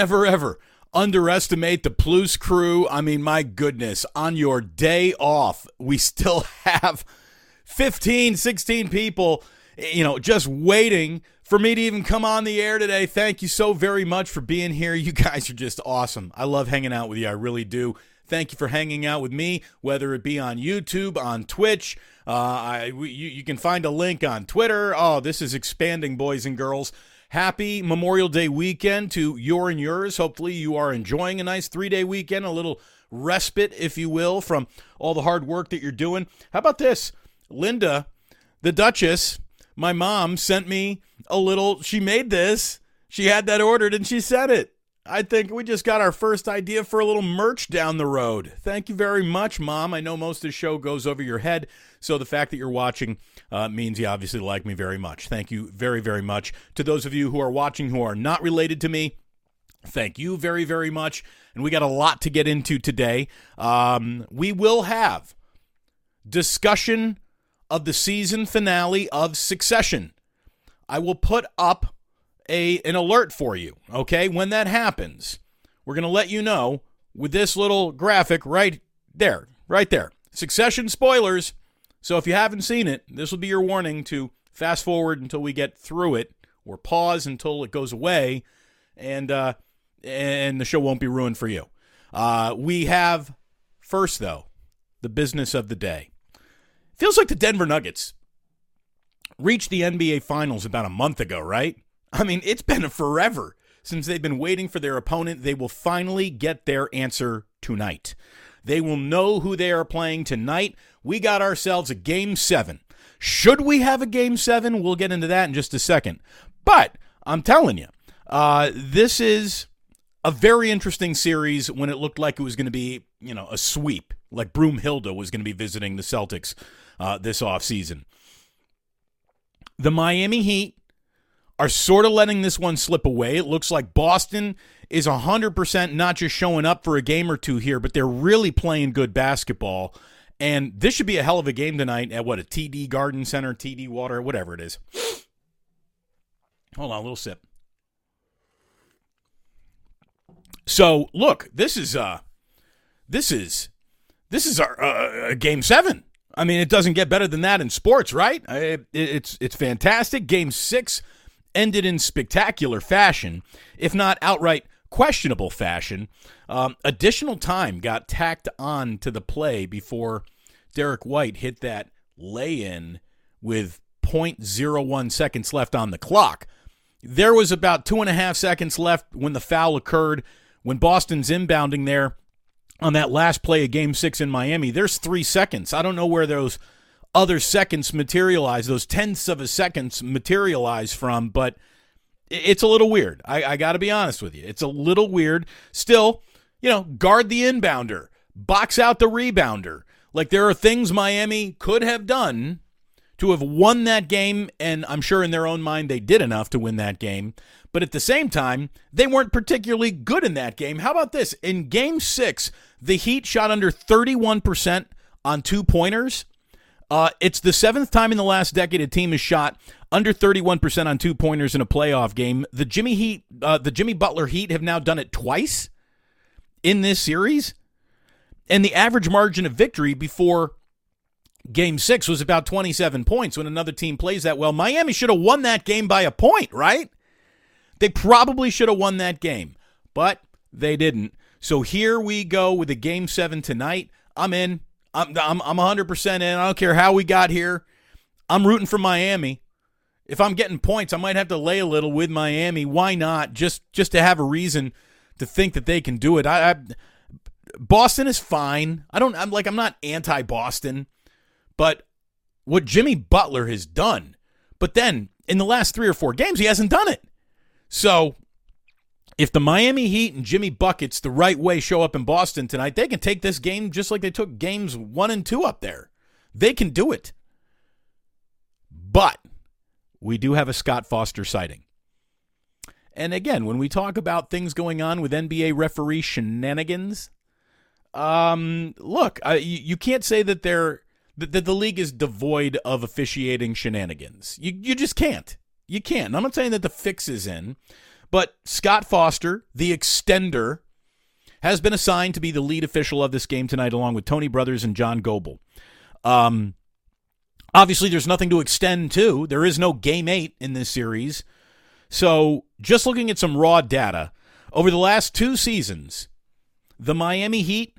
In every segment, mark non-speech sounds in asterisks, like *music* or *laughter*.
never ever underestimate the Plus crew. I mean, my goodness, on your day off, we still *laughs* have 15, 16 people, you know, just waiting for me to even come on the air today. Thank you so very much for being here. You guys are just awesome. I love hanging out with you. I really do. Thank you for hanging out with me, whether it be on YouTube, on Twitch. Uh, I, you, you can find a link on Twitter. Oh, this is expanding, boys and girls. Happy Memorial Day weekend to your and yours. Hopefully, you are enjoying a nice three day weekend, a little respite, if you will, from all the hard work that you're doing. How about this? Linda, the Duchess, my mom, sent me a little, she made this. She had that ordered and she sent it. I think we just got our first idea for a little merch down the road. Thank you very much, Mom. I know most of the show goes over your head, so the fact that you're watching uh, means you obviously like me very much. Thank you very, very much. To those of you who are watching who are not related to me, thank you very, very much. And we got a lot to get into today. Um, we will have discussion of the season finale of Succession. I will put up a an alert for you, okay? When that happens, we're going to let you know with this little graphic right there, right there. Succession spoilers. So if you haven't seen it, this will be your warning to fast forward until we get through it or pause until it goes away and uh and the show won't be ruined for you. Uh we have first though, the business of the day. Feels like the Denver Nuggets reached the NBA finals about a month ago, right? I mean, it's been forever since they've been waiting for their opponent. They will finally get their answer tonight. They will know who they are playing tonight. We got ourselves a game seven. Should we have a game seven? We'll get into that in just a second. But I'm telling you, uh, this is a very interesting series when it looked like it was going to be, you know, a sweep, like Broomhilda was going to be visiting the Celtics uh, this offseason. The Miami Heat are sort of letting this one slip away. It looks like Boston is 100% not just showing up for a game or two here, but they're really playing good basketball. And this should be a hell of a game tonight at what, a TD Garden Center, TD Water, whatever it is. Hold on, a little sip. So, look, this is uh this is this is our uh, game 7. I mean, it doesn't get better than that in sports, right? It, it's it's fantastic. Game 6 ended in spectacular fashion, if not outright questionable fashion. Um, additional time got tacked on to the play before Derrick White hit that lay in with 0.01 seconds left on the clock. There was about two and a half seconds left when the foul occurred. When Boston's inbounding there on that last play of game six in Miami, there's three seconds. I don't know where those other seconds materialize, those tenths of a seconds materialize from, but it's a little weird. I, I got to be honest with you. It's a little weird. Still, you know, guard the inbounder, box out the rebounder. Like there are things Miami could have done to have won that game, and I'm sure in their own mind they did enough to win that game. But at the same time, they weren't particularly good in that game. How about this? In game six, the Heat shot under 31% on two pointers. Uh, it's the seventh time in the last decade a team has shot under 31% on two pointers in a playoff game. The Jimmy Heat, uh, the Jimmy Butler Heat have now done it twice in this series. And the average margin of victory before game six was about 27 points when another team plays that well. Miami should have won that game by a point, right? They probably should have won that game, but they didn't. So here we go with a game seven tonight. I'm in. I'm I'm I'm 100% in. I don't care how we got here. I'm rooting for Miami. If I'm getting points, I might have to lay a little with Miami. Why not? Just just to have a reason to think that they can do it. I, I Boston is fine. I don't I'm like I'm not anti-Boston, but what Jimmy Butler has done, but then in the last 3 or 4 games he hasn't done it. So, if the Miami Heat and Jimmy Buckets the right way show up in Boston tonight, they can take this game just like they took games one and two up there. They can do it. But we do have a Scott Foster sighting. And again, when we talk about things going on with NBA referee shenanigans, um, look, uh, you, can't say that they're that, that the league is devoid of officiating shenanigans. You you just can't. You can't. I'm not saying that the fix is in, But Scott Foster, the extender, has been assigned to be the lead official of this game tonight, along with Tony Brothers and John Goble. Um, obviously, there's nothing to extend to. There is no game eight in this series. So, just looking at some raw data, over the last two seasons, the Miami Heat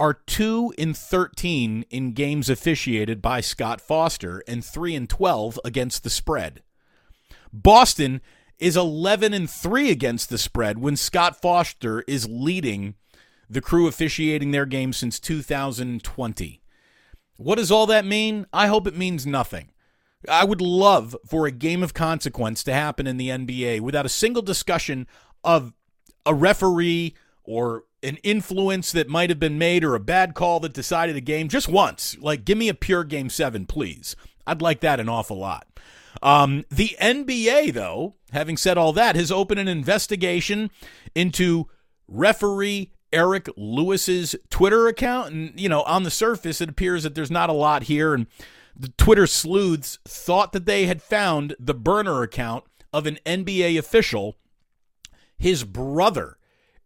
are 2 in 13 in games officiated by Scott Foster and 3 in 12 against the spread. Boston is 11 and 3 against the spread when Scott Foster is leading the crew officiating their game since 2020. What does all that mean? I hope it means nothing. I would love for a game of consequence to happen in the NBA without a single discussion of a referee or an influence that might have been made or a bad call that decided a game just once. Like, give me a pure game seven, please. I'd like that an awful lot. Um, the NBA, though, having said all that, has opened an investigation into referee Eric Lewis's Twitter account. And, you know, on the surface, it appears that there's not a lot here. And the Twitter sleuths thought that they had found the burner account of an NBA official. His brother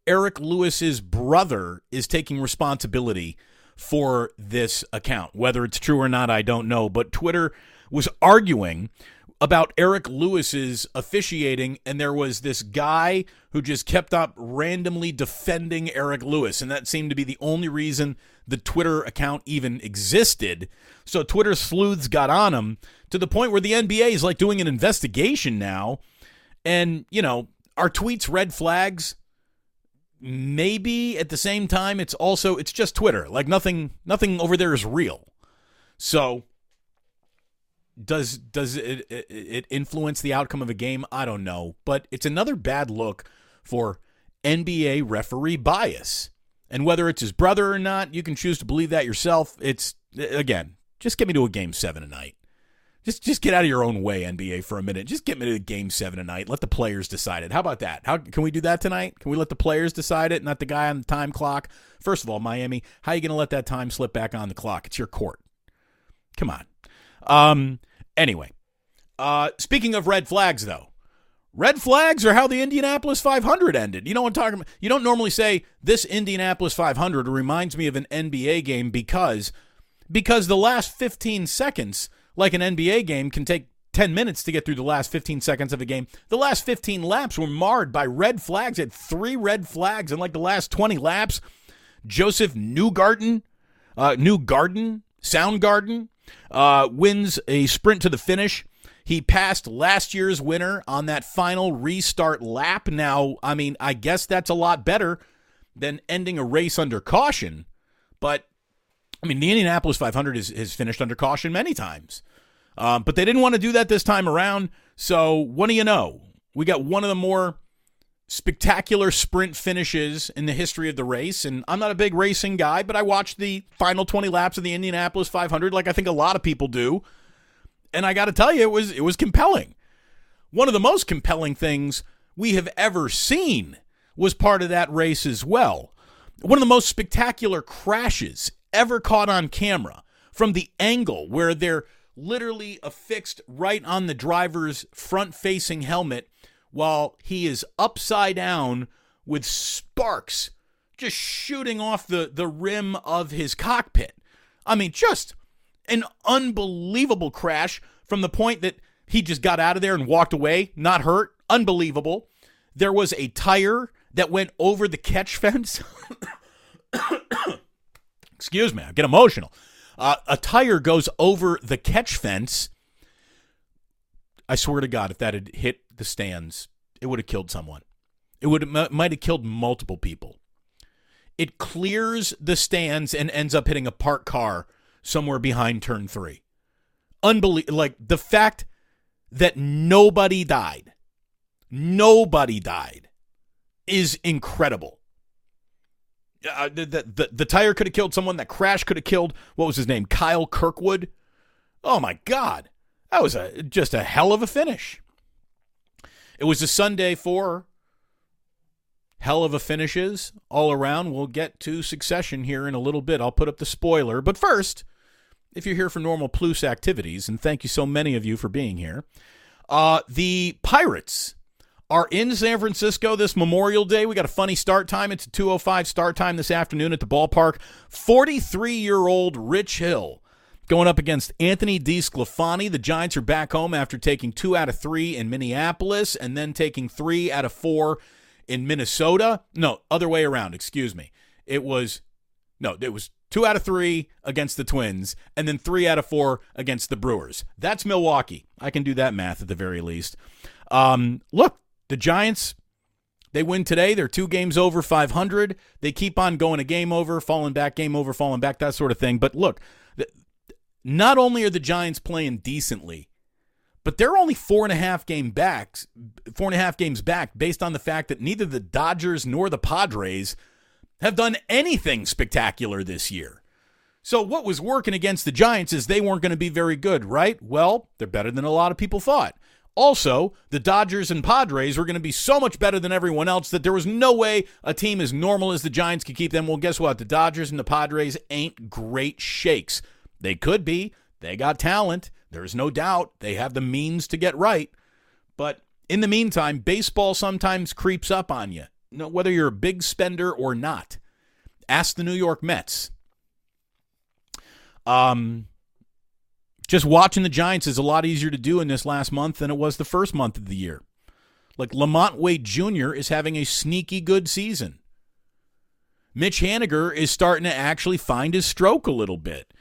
Eric Lewis's brother is taking responsibility for this account. Whether it's true or not, I don't know. But Twitter was arguing about Eric Lewis's officiating, and there was this guy who just kept up randomly defending Eric Lewis, and that seemed to be the only reason the Twitter account even existed. So Twitter sleuths got on him to the point where the NBA is like doing an investigation now. And, you know, are tweets red flags? Maybe at the same time it's also it's just Twitter. Like nothing nothing over there is real. So does does it, it, influence the outcome of a game? I don't know, but it's another bad look for NBA referee bias. And whether it's his brother or not, you can choose to believe that yourself. It's again, just get me to a game 7 tonight. Just just get out of your own way, NBA, for a minute. Just get me to game seven tonight. Let the players decide it. How about that? How can we do that tonight? Can we let the players decide it, not the guy on the time clock? First of all, Miami, how are you going to let that time slip back on the clock? It's your court. Come on. Um. Anyway, uh, speaking of red flags, though, red flags are how the Indianapolis 500 ended. You know what I'm talking about? You don't normally say this Indianapolis 500 reminds me of an NBA game because because the last 15 seconds like an NBA game can take 10 minutes to get through the last 15 seconds of a game. The last 15 laps were marred by red flags. Had three red flags in like the last 20 laps. Josef Newgarden, uh, Newgarden, Soundgarden, uh, wins a sprint to the finish. He passed last year's winner on that final restart lap. Now, I mean, I guess that's a lot better than ending a race under caution, but I mean, the Indianapolis 500 is, is finished under caution many times. Um, but they didn't want to do that this time around. So, what do you know? We got one of the more spectacular sprint finishes in the history of the race. And I'm not a big racing guy, but I watched the final 20 laps of the Indianapolis 500 like I think a lot of people do. And I got to tell you, it was it was compelling. One of the most compelling things we have ever seen was part of that race as well. One of the most spectacular crashes ever caught on camera from the angle where they're literally affixed right on the driver's front facing helmet while he is upside down with sparks just shooting off the, the rim of his cockpit. I mean, just an unbelievable crash from the point that he just got out of there and walked away, not hurt. Unbelievable. There was a tire that went over the catch fence. *coughs* Excuse me, I get emotional. Uh, a tire goes over the catch fence. I swear to God, if that had hit the stands, it would have killed someone. It would might have killed multiple people. It clears the stands and ends up hitting a parked car somewhere behind turn three. Unbelievable. Like the fact that nobody died, nobody died, is incredible. Uh, the, the, the tire could have killed someone. That crash could have killed, what was his name? Kyle Kirkwood. Oh my God. That was a just a hell of a finish. It was a Sunday for hell of a finishes all around. We'll get to succession here in a little bit. I'll put up the spoiler. But first, if you're here for normal plus activities, and thank you so many of you for being here, uh, the Pirates are in San Francisco this Memorial Day. We got a funny start time. It's a 205 start time this afternoon at the ballpark. 43-year-old Rich Hill going up against Anthony DeSclafani. The Giants are back home after taking 2 out of 3 in Minneapolis and then taking 3 out of 4 in Minnesota. No, other way around, excuse me. It was no, it was two out of three against the Twins, and then three out of four against the Brewers. That's Milwaukee. I can do that math at the very least. Um, look, the Giants, they win today. They're two games over 500. They keep on going a game over, falling back, game over, falling back, that sort of thing. But look, not only are the Giants playing decently, but they're only four and a half game backs, four and a half games back, based on the fact that neither the Dodgers nor the Padres have done anything spectacular this year. So what was working against the Giants is they weren't going to be very good, right? Well, they're better than a lot of people thought. Also, the Dodgers and Padres were going to be so much better than everyone else that there was no way a team as normal as the Giants could keep them. Well, guess what? The Dodgers and the Padres ain't great shakes. They could be. They got talent. There's no doubt. They have the means to get right. But in the meantime, baseball sometimes creeps up on you whether you're a big spender or not. Ask the New York Mets. Um, just watching the Giants is a lot easier to do in this last month than it was the first month of the year. Like LaMonte Wade Jr. is having a sneaky good season. Mitch Haniger is starting to actually find his stroke a little bit.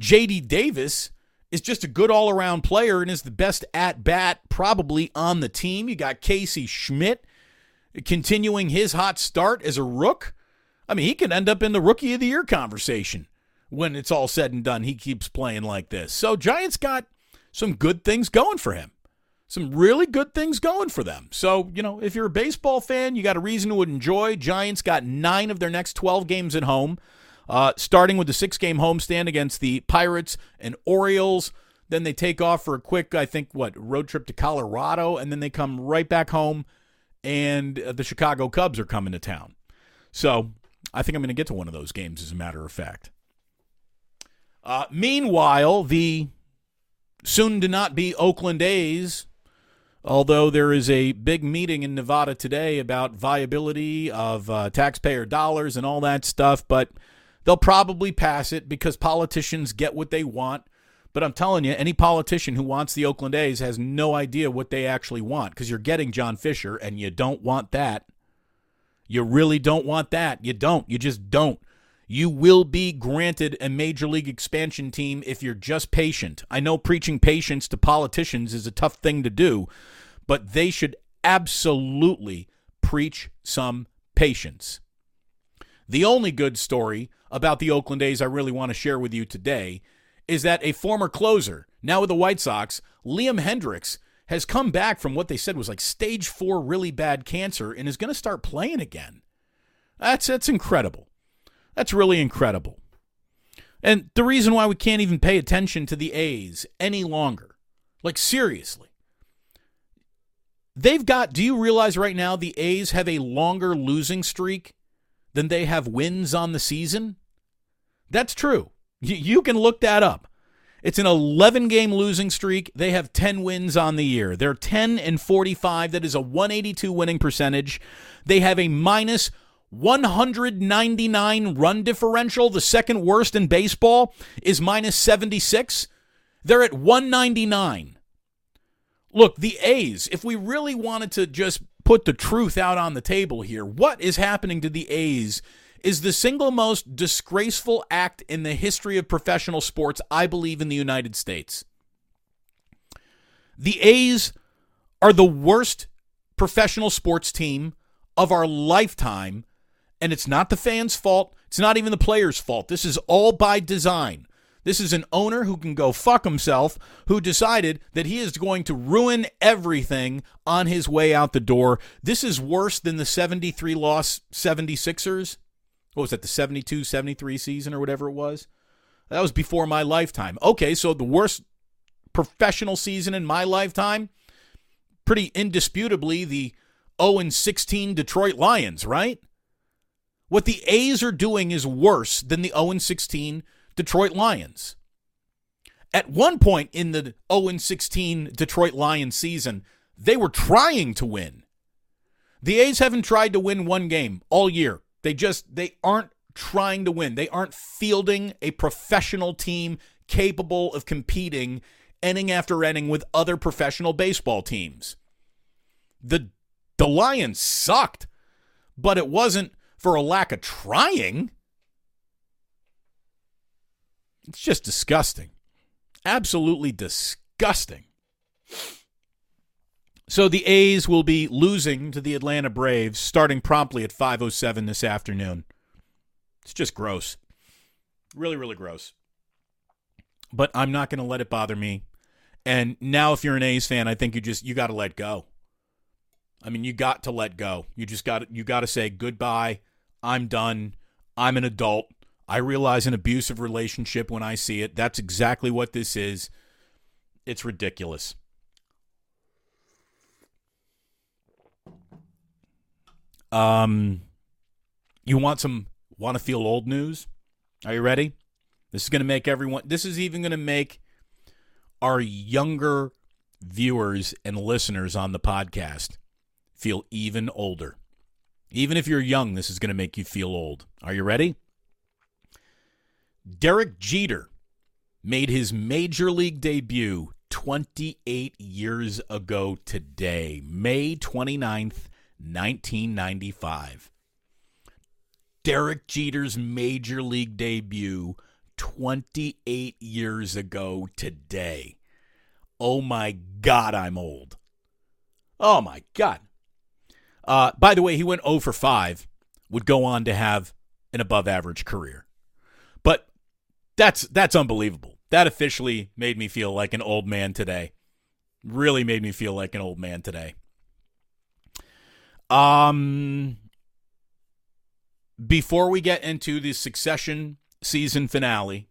JD Davis is just a good all around player and is the best at bat probably on the team. You got Casey Schmitt continuing his hot start as a rook. I mean, he could end up in the rookie of the year conversation when it's all said and done. He keeps playing like this. So, Giants got some good things going for him. Some really good things going for them. So, you know, if you're a baseball fan, you got a reason to enjoy. Giants got nine of their next 12 games at home, uh, starting with the six game homestand against the Pirates and Orioles. Then they take off for a quick, I think, what, road trip to Colorado, and then they come right back home and uh, the Chicago Cubs are coming to town. So I think I'm going to get to one of those games, as a matter of fact. Uh, meanwhile, the soon to not be Oakland A's, although there is a big meeting in Nevada today about viability of uh, taxpayer dollars and all that stuff, but they'll probably pass it because politicians get what they want but I'm telling you, any politician who wants the Oakland A's has no idea what they actually want because you're getting John Fisher and you don't want that. You really don't want that. You don't. You just don't. You will be granted a major league expansion team if you're just patient. I know preaching patience to politicians is a tough thing to do, but they should absolutely preach some patience. The only good story about the Oakland A's I really want to share with you today is that a former closer, now with the White Sox, Liam Hendriks, has come back from what they said was like stage four really bad cancer and is going to start playing again. That's that's incredible. That's really incredible. And the reason why we can't even pay attention to the A's any longer, like seriously, they've got. Do you realize right now the A's have a longer losing streak than they have wins on the season? That's true. You can look that up. It's an 11 game losing streak. They have 10 wins on the year. They're 10 and 45. That is a 182 winning percentage. They have a minus 199 run differential. The second worst in baseball is minus 76. They're at 199. Look, the A's, if we really wanted to just put the truth out on the table here, what is happening to the A's is the single most disgraceful act in the history of professional sports, I believe, in the United States. The A's are the worst professional sports team of our lifetime, and it's not the fans' fault. It's not even the players' fault. This is all by design. This is an owner who can go fuck himself, who decided that he is going to ruin everything on his way out the door. This is worse than the 73 loss 76ers what was that, the 72 73 season or whatever it was? That was before my lifetime. Okay, so the worst professional season in my lifetime, pretty indisputably the 0 16 Detroit Lions, right? What the A's are doing is worse than the 0 16 Detroit Lions. At one point in the 0 16 Detroit Lions season, they were trying to win. The A's haven't tried to win one game all year. They just they aren't trying to win. They aren't fielding a professional team capable of competing inning after inning with other professional baseball teams. The the Lions sucked, but it wasn't for a lack of trying. It's just disgusting. Absolutely disgusting. So the A's will be losing to the Atlanta Braves starting promptly at 5:07 this afternoon. It's just gross. Really really gross. But I'm not going to let it bother me. And now if you're an A's fan, I think you just you got to let go. I mean, you got to let go. You just got you got to say goodbye. I'm done. I'm an adult. I realize an abusive relationship when I see it. That's exactly what this is. It's ridiculous. Um you want some want to feel old news? Are you ready? This is going to make everyone this is even going to make our younger viewers and listeners on the podcast feel even older. Even if you're young, this is going to make you feel old. Are you ready? Derek Jeter made his major league debut 28 years ago today, May 29th, 1995. Derek Jeter's major league debut 28 years ago today. Oh my God, I'm old. Oh my God. Uh, by the way, he went 0 for 5, would go on to have an above average career. But that's that's unbelievable. That officially made me feel like an old man today. Really made me feel like an old man today. Um before we get into the succession season finale,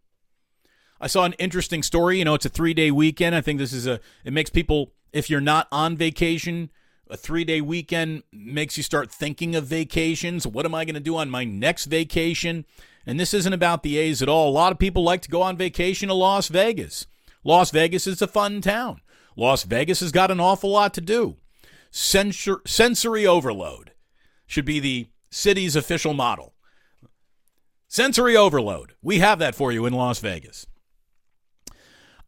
I saw an interesting story. You know, it's a three day weekend. I think this is a, it makes people, if you're not on vacation, a three day weekend makes you start thinking of vacations. What am I going to do on my next vacation? And this isn't about the A's at all. A lot of people like to go on vacation to Las Vegas. Las Vegas is a fun town. Las Vegas has got an awful lot to do. Sensor, sensory overload should be the city's official model. Sensory overload. We have that for you in Las Vegas.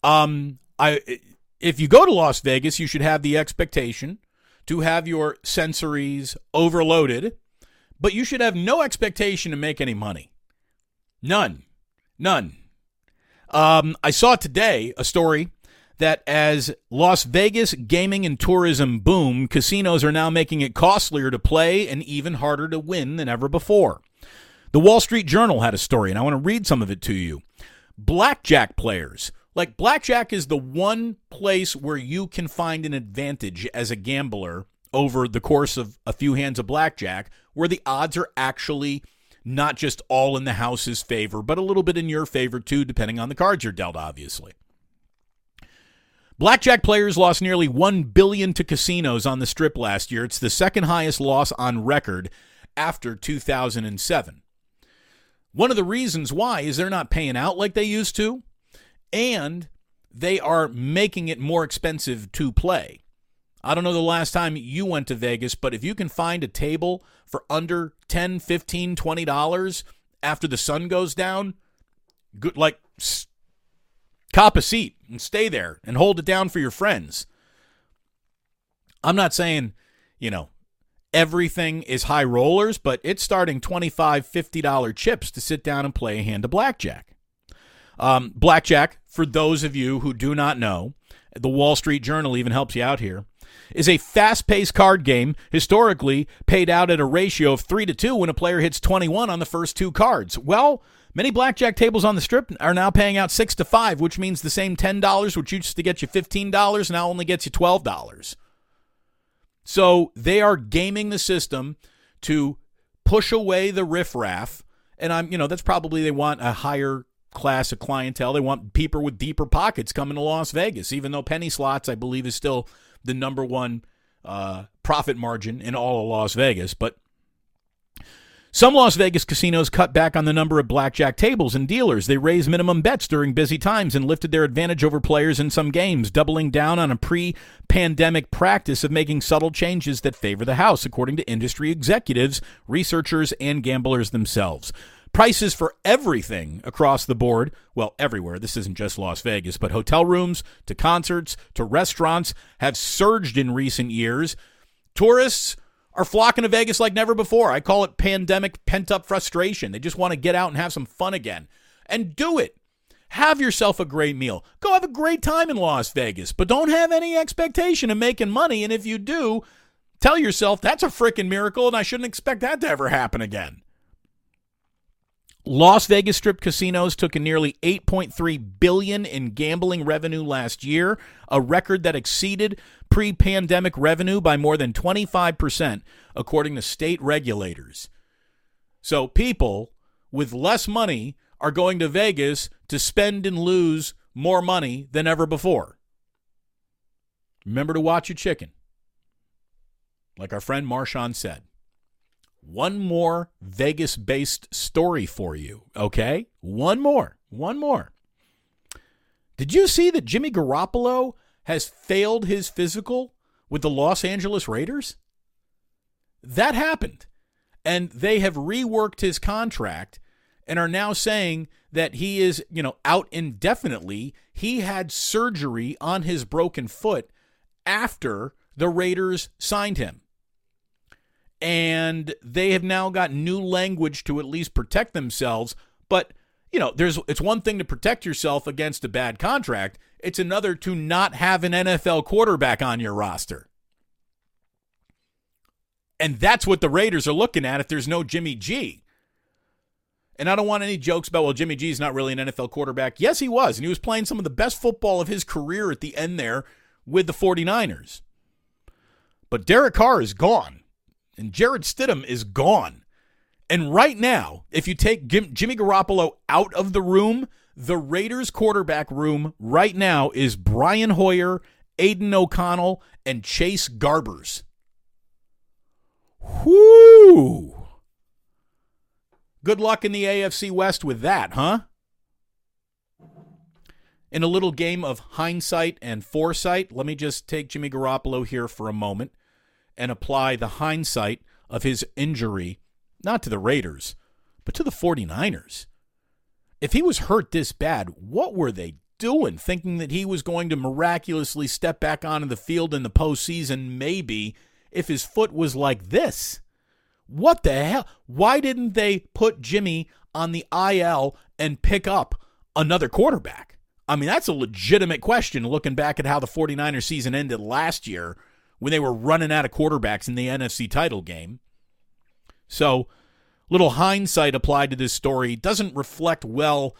Um, I if you go to Las Vegas, you should have the expectation to have your sensories overloaded, but you should have no expectation to make any money. None. None. Um, I saw today a story that as Las Vegas gaming and tourism boom, casinos are now making it costlier to play and even harder to win than ever before. The Wall Street Journal had a story, and I want to read some of it to you. Blackjack players like blackjack is the one place where you can find an advantage as a gambler over the course of a few hands of blackjack, where the odds are actually not just all in the house's favor, but a little bit in your favor too, depending on the cards you're dealt, obviously. Blackjack players lost nearly 1 billion to casinos on the strip last year. It's the second highest loss on record after 2007. One of the reasons why is they're not paying out like they used to and they are making it more expensive to play. I don't know the last time you went to Vegas, but if you can find a table for under 10, 15, 20 dollars after the sun goes down, good like cop a seat and stay there and hold it down for your friends. I'm not saying, you know, everything is high rollers, but it's starting 25, 50 dollar chips to sit down and play a hand of blackjack. Um, blackjack, for those of you who do not know, the Wall Street Journal even helps you out here, is a fast paced card game historically paid out at a ratio of 3 to 2 when a player hits 21 on the first two cards. Well, many blackjack tables on the strip are now paying out 6 to 5, which means the same $10, which used to get you $15, now only gets you $12. So they are gaming the system to push away the riffraff. And I'm, you know, that's probably they want a higher class of clientele. They want people with deeper pockets coming to Las Vegas, even though penny slots, I believe, is still the number one uh, profit margin in all of Las Vegas. But Some Las Vegas casinos cut back on the number of blackjack tables and dealers. They raised minimum bets during busy times and lifted their advantage over players in some games, doubling down on a pre pandemic practice of making subtle changes that favor the house, according to industry executives, researchers, and gamblers themselves. Prices for everything across the board, well, everywhere, this isn't just Las Vegas, but hotel rooms to concerts to restaurants have surged in recent years. Tourists are flocking to Vegas like never before. I call it pandemic pent up frustration. They just want to get out and have some fun again. And do it. Have yourself a great meal. Go have a great time in Las Vegas, but don't have any expectation of making money. And if you do, tell yourself that's a freaking miracle and I shouldn't expect that to ever happen again. Las Vegas Strip casinos took in nearly 8.3 billion in gambling revenue last year, a record that exceeded pre-pandemic revenue by more than 25% according to state regulators. So people with less money are going to Vegas to spend and lose more money than ever before. Remember to watch your chicken. Like our friend Marshawn said one more Vegas based story for you, okay? One more. One more. Did you see that Jimmy Garoppolo has failed his physical with the Los Angeles Raiders? That happened. And they have reworked his contract and are now saying that he is, you know, out indefinitely. He had surgery on his broken foot after the Raiders signed him and they have now got new language to at least protect themselves. But you know, there's it's one thing to protect yourself against a bad contract. It's another to not have an NFL quarterback on your roster. And that's what the Raiders are looking at if there's no Jimmy G. And I don't want any jokes about, well, Jimmy G is not really an NFL quarterback. Yes, he was. And he was playing some of the best football of his career at the end there with the 49ers. But Derek Carr is gone and Jarrett Stidham is gone. And right now, if you take Jimmy Garoppolo out of the room, the Raiders quarterback room right now is Brian Hoyer, Aidan O'Connell, and Chase Garbers. Whoo! Good luck in the AFC West with that, huh? In a little game of hindsight and foresight, let me just take Jimmy Garoppolo here for a moment and apply the hindsight of his injury, not to the Raiders, but to the 49ers. If he was hurt this bad, what were they doing thinking that he was going to miraculously step back onto the field in the postseason, maybe, if his foot was like this? What the hell? Why didn't they put Jimmy on the IL and pick up another quarterback? I mean, that's a legitimate question looking back at how the 49ers season ended last year when they were running out of quarterbacks in the NFC title game. So, little hindsight applied to this story doesn't reflect well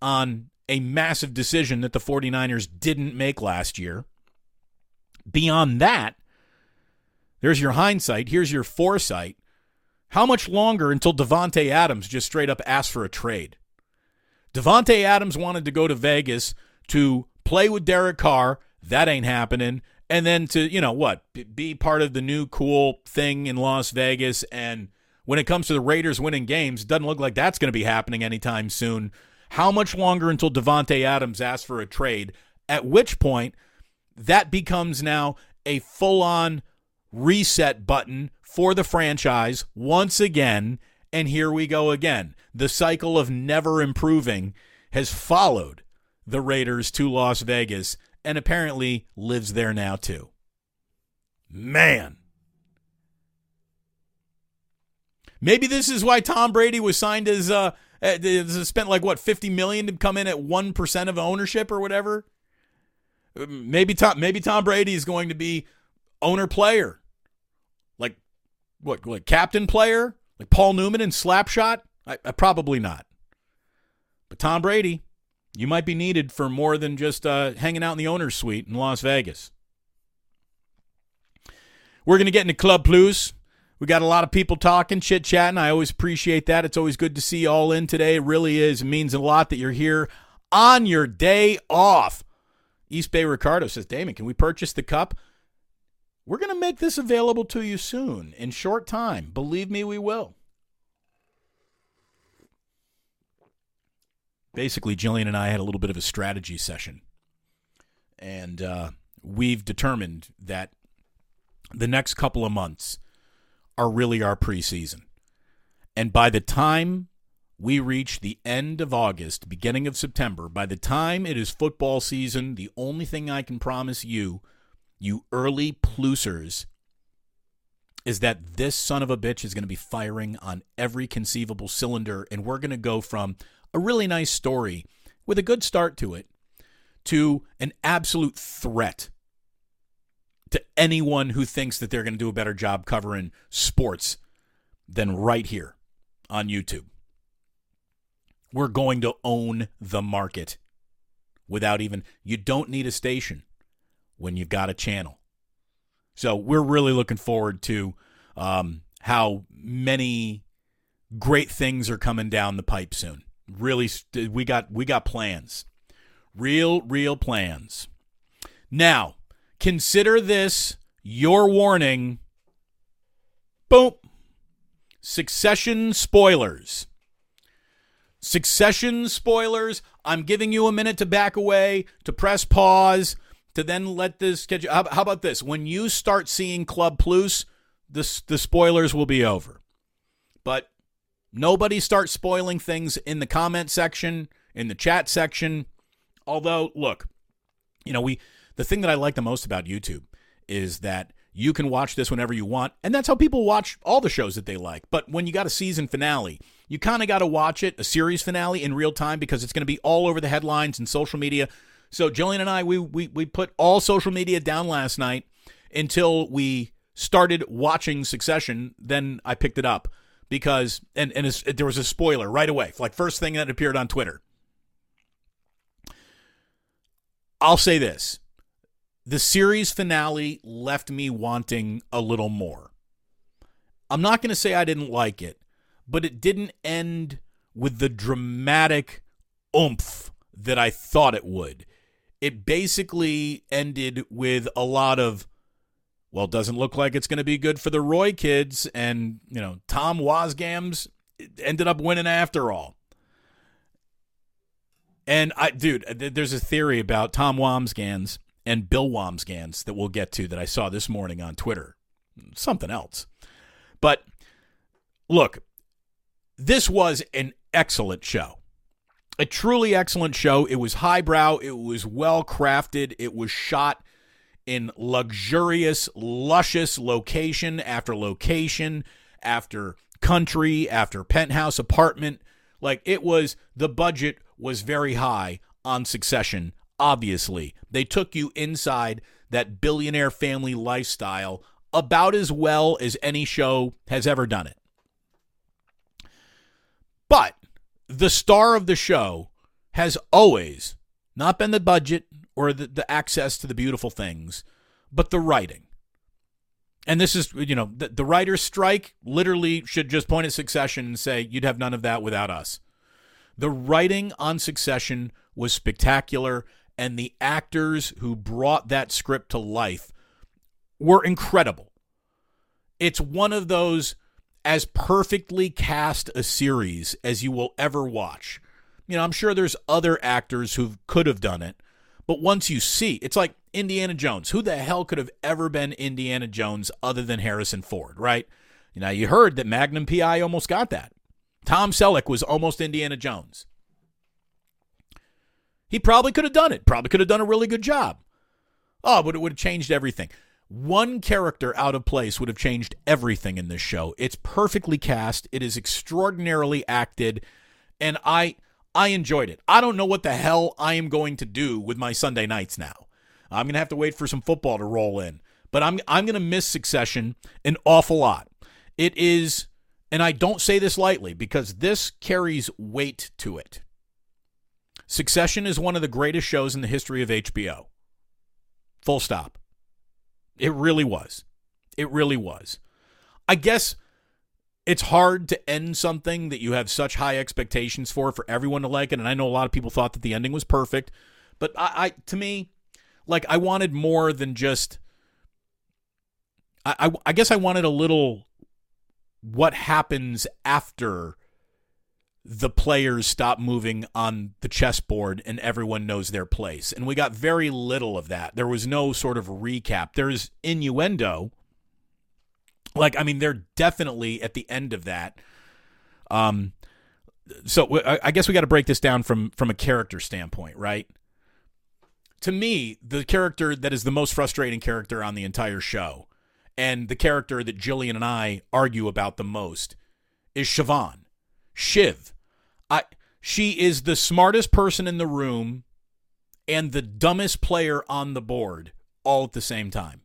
on a massive decision that the 49ers didn't make last year. Beyond that, there's your hindsight. Here's your foresight. How much longer until Davante Adams just straight up asked for a trade? Davante Adams wanted to go to Vegas to play with Derek Carr. That ain't happening and then to you know what be part of the new cool thing in Las Vegas. And when it comes to the Raiders winning games doesn't look like that's going to be happening anytime soon. How much longer until Davante Adams asks for a trade? At which point that becomes now a full-on reset button for the franchise once again. And here we go again. The cycle of never improving has followed the Raiders to Las Vegas and apparently lives there now too. Man. Maybe this is why Tom Brady was signed as uh spent like what 50 million to come in at 1% of ownership or whatever. Maybe Tom maybe Tom Brady is going to be owner player. Like what like captain player? Like Paul Newman in Slapshot? I, I probably not. But Tom Brady you might be needed for more than just uh, hanging out in the owner's suite in Las Vegas. We're going to get into Club Plus. We got a lot of people talking, chit chatting. I always appreciate that. It's always good to see you all in today. It really is. It means a lot that you're here on your day off. East Bay Ricardo says, Damon, can we purchase the cup? We're going to make this available to you soon, in short time. Believe me, we will. Basically, Jillian and I had a little bit of a strategy session. And uh, we've determined that the next couple of months are really our preseason. And by the time we reach the end of August, beginning of September, by the time it is football season, the only thing I can promise you, you early plusers, is that this son of a bitch is going to be firing on every conceivable cylinder, and we're going to go from a really nice story with a good start to it to an absolute threat to anyone who thinks that they're going to do a better job covering sports than right here on YouTube. We're going to own the market without even, you don't need a station when you've got a channel. So we're really looking forward to um, how many great things are coming down the pipe soon. Really, we got we got plans, real real plans. Now, consider this your warning. Boom. Succession spoilers. Succession spoilers. I'm giving you a minute to back away, to press pause, to then let this catch you. How, how about this? When you start seeing Club Plus, the, the spoilers will be over. But nobody start spoiling things in the comment section, in the chat section. Although, look, you know, we the thing that I like the most about YouTube is that you can watch this whenever you want, and that's how people watch all the shows that they like. But when you got a season finale, you kind of got to watch it, a series finale, in real time because it's going to be all over the headlines and social media. So Jillian and I, we, we we put all social media down last night until we started watching Succession. Then I picked it up because and and there was a spoiler right away, like first thing that appeared on Twitter. I'll say this: the series finale left me wanting a little more. I'm not going to say I didn't like it, but it didn't end with the dramatic oomph that I thought it would. It basically ended with a lot of, well, doesn't look like it's going to be good for the Roy kids. And, you know, Tom Wambsgans ended up winning after all. And I, dude, uh, there's a theory about Tom Wambsgans and Bill Wambsganss that we'll get to that I saw this morning on Twitter. Something else. But look, this was an excellent show. A truly excellent show. It was highbrow, it was well crafted, it was shot in luxurious, luscious location after location, after country, after penthouse apartment. Like it was, the budget was very high on Succession obviously. They took you inside that billionaire family lifestyle about as well as any show has ever done it. But the star of the show has always not been the budget or the, the access to the beautiful things, but the writing. And this is, you know, the, the writer's strike literally should just point at Succession and say, you'd have none of that without us. The writing on Succession was spectacular and the actors who brought that script to life were incredible. It's one of those as perfectly cast a series as you will ever watch. You know, I'm sure there's other actors who could have done it, but once you see, it's like Indiana Jones. Who the hell could have ever been Indiana Jones other than Harrison Ford, right? Now, you heard that Magnum PI almost got that. Tom Selleck was almost Indiana Jones. He probably could have done it, probably could have done a really good job. Oh, but it would have changed everything. One character out of place would have changed everything in this show. It's perfectly cast, it is extraordinarily acted, and I I enjoyed it. I don't know what the hell I am going to do with my Sunday nights now. I'm going to have to wait for some football to roll in. But I'm I'm going to miss Succession an awful lot. It is and I don't say this lightly because this carries weight to it. Succession is one of the greatest shows in the history of HBO. Full stop. It really was. It really was. I guess it's hard to end something that you have such high expectations for for everyone to like it and I know a lot of people thought that the ending was perfect, but I, I to me like I wanted more than just I, I, I guess I wanted a little what happens after the players stop moving on the chessboard and everyone knows their place. And we got very little of that. There was no sort of recap. There's innuendo. Like, I mean, they're definitely at the end of that. Um, so I guess we got to break this down from from a character standpoint, right? To me, the character that is the most frustrating character on the entire show, and the character that Jillian and I argue about the most, is Siobhan. Shiv. I she is the smartest person in the room and the dumbest player on the board all at the same time.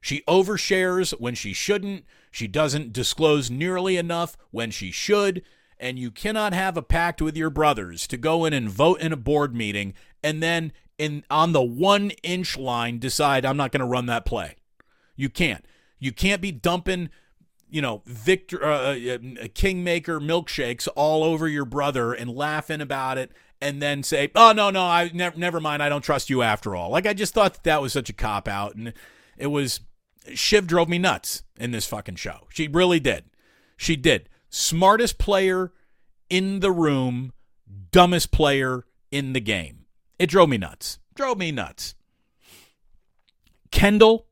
She overshares when she shouldn't. She doesn't disclose nearly enough when she should. And you cannot have a pact with your brothers to go in and vote in a board meeting and then in on the one inch line decide I'm not going to run that play. You can't. You can't be dumping you know, Victor, uh, uh, Kingmaker milkshakes all over your brother and laughing about it, and then say, "Oh no, no, I never, never mind. I don't trust you after all." Like I just thought that, that was such a cop out, and it was. Shiv drove me nuts in this fucking show. She really did. She did. Smartest player in the room, dumbest player in the game. It drove me nuts. Drove me nuts. Kendall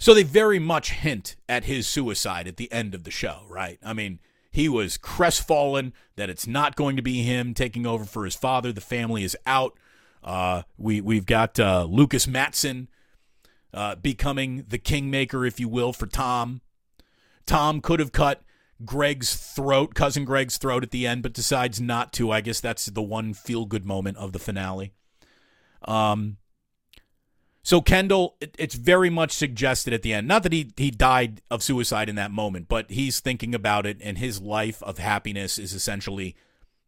so they very much hint at his suicide at the end of the show, right? I mean, he was crestfallen that it's not going to be him taking over for his father. The family is out. Uh, we we've got uh, Lukas Matsson uh, becoming the kingmaker, if you will, for Tom. Tom could have cut Greg's throat, cousin Greg's throat at the end, but decides not to. I guess that's the one feel good moment of the finale. Um, so Kendall, it, it's very much suggested at the end, not that he he died of suicide in that moment, but he's thinking about it, and his life of happiness is essentially,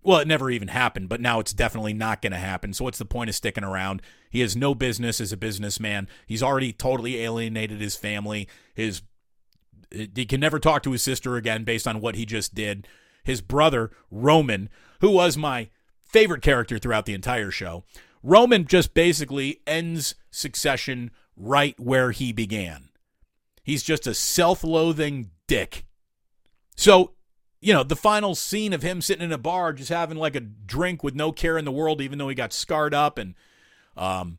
well, it never even happened, but now it's definitely not going to happen. So what's the point of sticking around? He has no business as a businessman. He's already totally alienated his family. His he can never talk to his sister again based on what he just did. His brother Roman, who was my favorite character throughout the entire show, Roman just basically ends succession right where he began. He's just a self loathing dick. So, you know, the final scene of him sitting in a bar just having like a drink with no care in the world, even though he got scarred up and, um,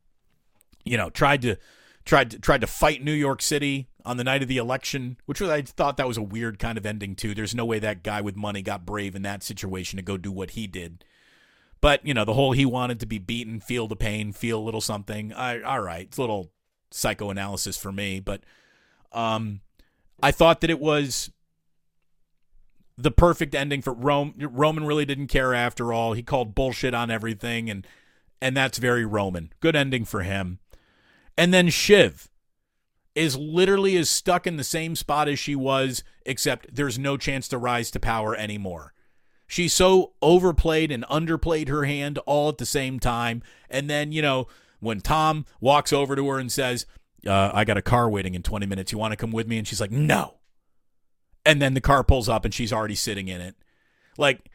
you know, tried to tried to tried to fight New York City on the night of the election, which was I thought that was a weird kind of ending too. There's no way that guy with money got brave in that situation to go do what he did. But you know, the whole he wanted to be beaten, feel the pain, feel a little something. I, all right, it's a little psychoanalysis for me, but um, I thought that it was the perfect ending for Rome. Roman really didn't care after all. He called bullshit on everything, and and that's very Roman. Good ending for him. And then Shiv is literally as stuck in the same spot as she was, except there's no chance to rise to power anymore. She so overplayed and underplayed her hand all at the same time. And then, you know, when Tom walks over to her and says, uh, I got a car waiting in 20 minutes. You want to come with me? And she's like, no. And then the car pulls up and she's already sitting in it. Like,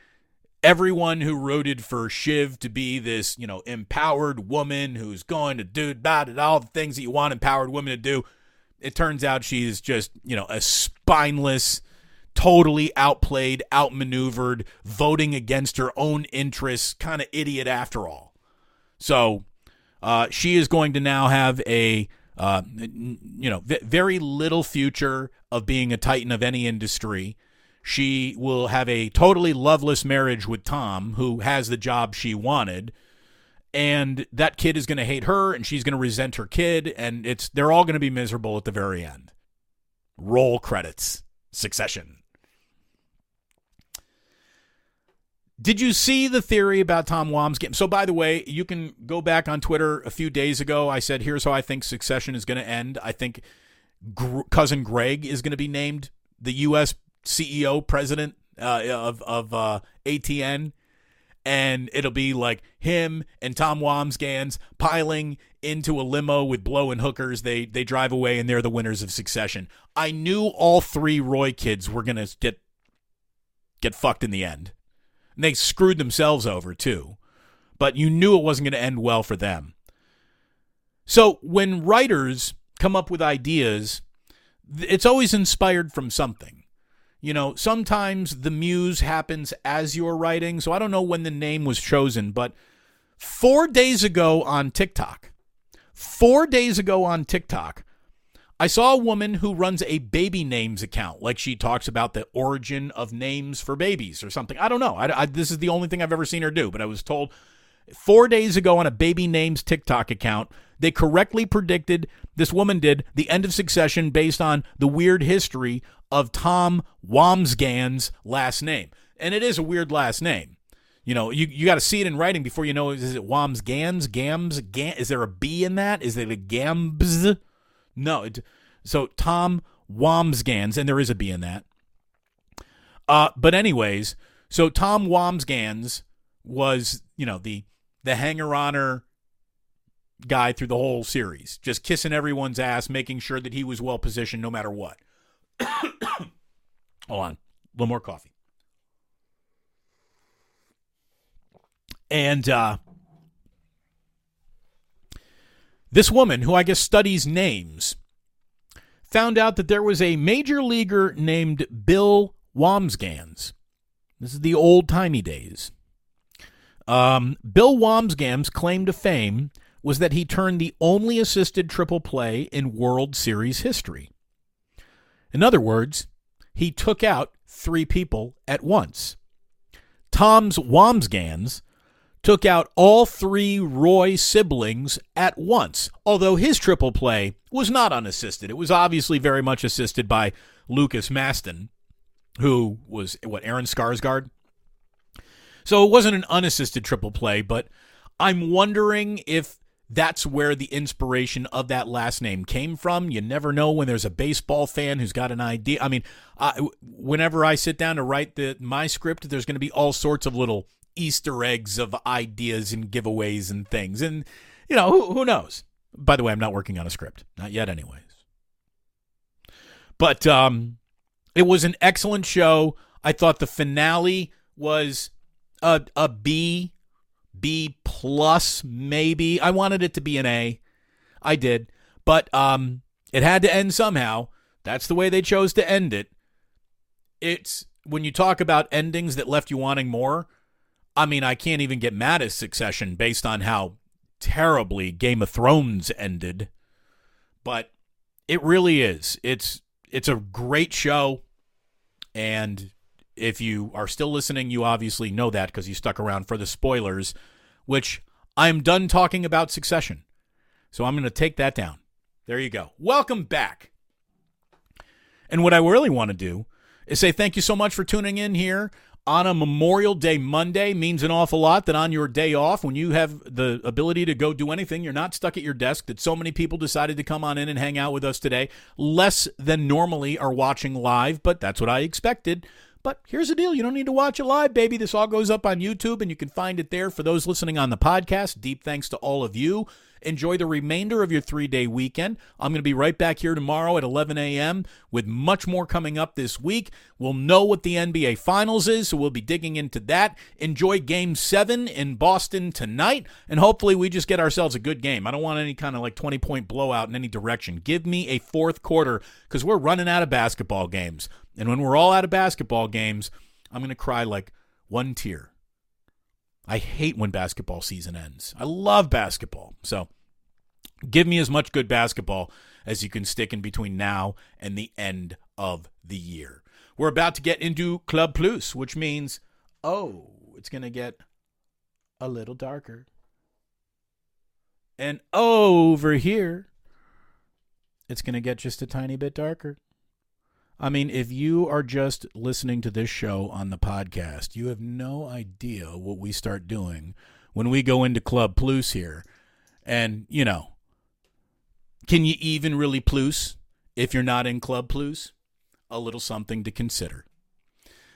everyone who rooted for Shiv to be this, you know, empowered woman who's going to do about all the things that you want empowered women to do. It turns out she's just, you know, a spineless, totally outplayed, outmaneuvered, voting against her own interests, kind of idiot after all. So uh, she is going to now have a uh, you know v- very little future of being a titan of any industry. She will have a totally loveless marriage with Tom, who has the job she wanted, and that kid is going to hate her, and she's going to resent her kid, and it's they're all going to be miserable at the very end. Roll credits. Succession. Did you see the theory about Tom Wambsgans? So, by the way, you can go back on Twitter a few days ago. I said, here's how I think Succession is going to end. I think Gr- cousin Greg is going to be named the U.S. CEO president uh, of of uh, ATN, and it'll be like him and Tom Wambsgans piling into a limo with blowing hookers. They they drive away, and they're the winners of Succession. I knew all three Roy kids were going to get get fucked in the end. And they screwed themselves over too. But you knew it wasn't going to end well for them. So when writers come up with ideas, it's always inspired from something. You know, sometimes the muse happens as you're writing. So I don't know when the name was chosen, but four days ago on TikTok, four days ago on TikTok, I saw a woman who runs a baby names account. Like she talks about the origin of names for babies or something. I don't know. I, I, this is the only thing I've ever seen her do, but I was told four days ago on a baby names TikTok account, they correctly predicted, this woman did, the end of succession based on the weird history of Tom Wambsgans' last name. And it is a weird last name. You know, you, you got to see it in writing before you know, is it Wambsgans? Gams? Gam, is there a B in that? Is it a Gambs? No. It, so Tom Wambsgans, and there is a B in that. Uh, but anyways, so Tom Wambsgans was, you know, the the hanger oner guy through the whole series, just kissing everyone's ass, making sure that he was well positioned no matter what. *coughs* Hold on, a little more coffee. And uh, this woman, who I guess studies names, found out that there was a major leaguer named Bill Wambsgans. This is the old timey days. Um, Bill Wambsgans' claim to fame was that he turned the only assisted triple play in World Series history. In other words, he took out three people at once. Tom's Wambsgans took out all three Roy siblings at once, although his triple play was not unassisted. It was obviously very much assisted by Lukas Matsson, who was, what, Aaron Skarsgård? So it wasn't an unassisted triple play, but I'm wondering if that's where the inspiration of that last name came from. You never know when there's a baseball fan who's got an idea. I mean, I, whenever I sit down to write the my script, there's going to be all sorts of little Easter eggs of ideas and giveaways and things. And, you know, who, who knows? By the way, I'm not working on a script. Not yet, anyways. But um, it was an excellent show. I thought the finale was a, a B, B plus, maybe. I wanted it to be an A. I did. But um, it had to end somehow. That's the way they chose to end it. It's when you talk about endings that left you wanting more, I mean, I can't even get mad at Succession based on how terribly Game of Thrones ended. But it really is. It's it's a great show and if you are still listening, you obviously know that because you stuck around for the spoilers, which I'm done talking about Succession. So I'm going to take that down. There you go. Welcome back. And what I really want to do is say thank you so much for tuning in here on a Memorial Day Monday means an awful lot that on your day off, when you have the ability to go do anything, you're not stuck at your desk, that so many people decided to come on in and hang out with us today. Less than normally are watching live, but that's what I expected. But here's the deal you don't need to watch it live, baby. This all goes up on YouTube, and you can find it there for those listening on the podcast. Deep thanks to all of you. Enjoy the remainder of your three day weekend. I'm going to be right back here tomorrow at 11 a.m. with much more coming up this week. We'll know what the NBA Finals is, so we'll be digging into that. Enjoy game seven in Boston tonight, and hopefully we just get ourselves a good game. I don't want any kind of like 20 point blowout in any direction. Give me a fourth quarter because we're running out of basketball games. And when we're all out of basketball games, I'm going to cry like one tear I hate when basketball season ends. I love basketball. So give me as much good basketball as you can stick in between now and the end of the year. We're about to get into Club Plus, which means, oh, it's going to get a little darker. And over here, it's going to get just a tiny bit darker. I mean, if you are just listening to this show on the podcast, you have no idea what we start doing when we go into Club Plus here. And, you know, can you even really plus if you're not in Club Plus? A little something to consider.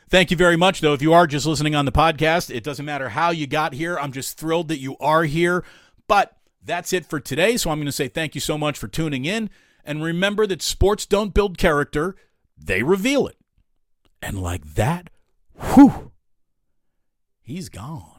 Thank you very much, though. If you are just listening on the podcast, it doesn't matter how you got here. I'm just thrilled that you are here. But that's it for today. So I'm going to say thank you so much for tuning in. And remember that sports don't build character, they reveal it. And like that, whew, he's gone.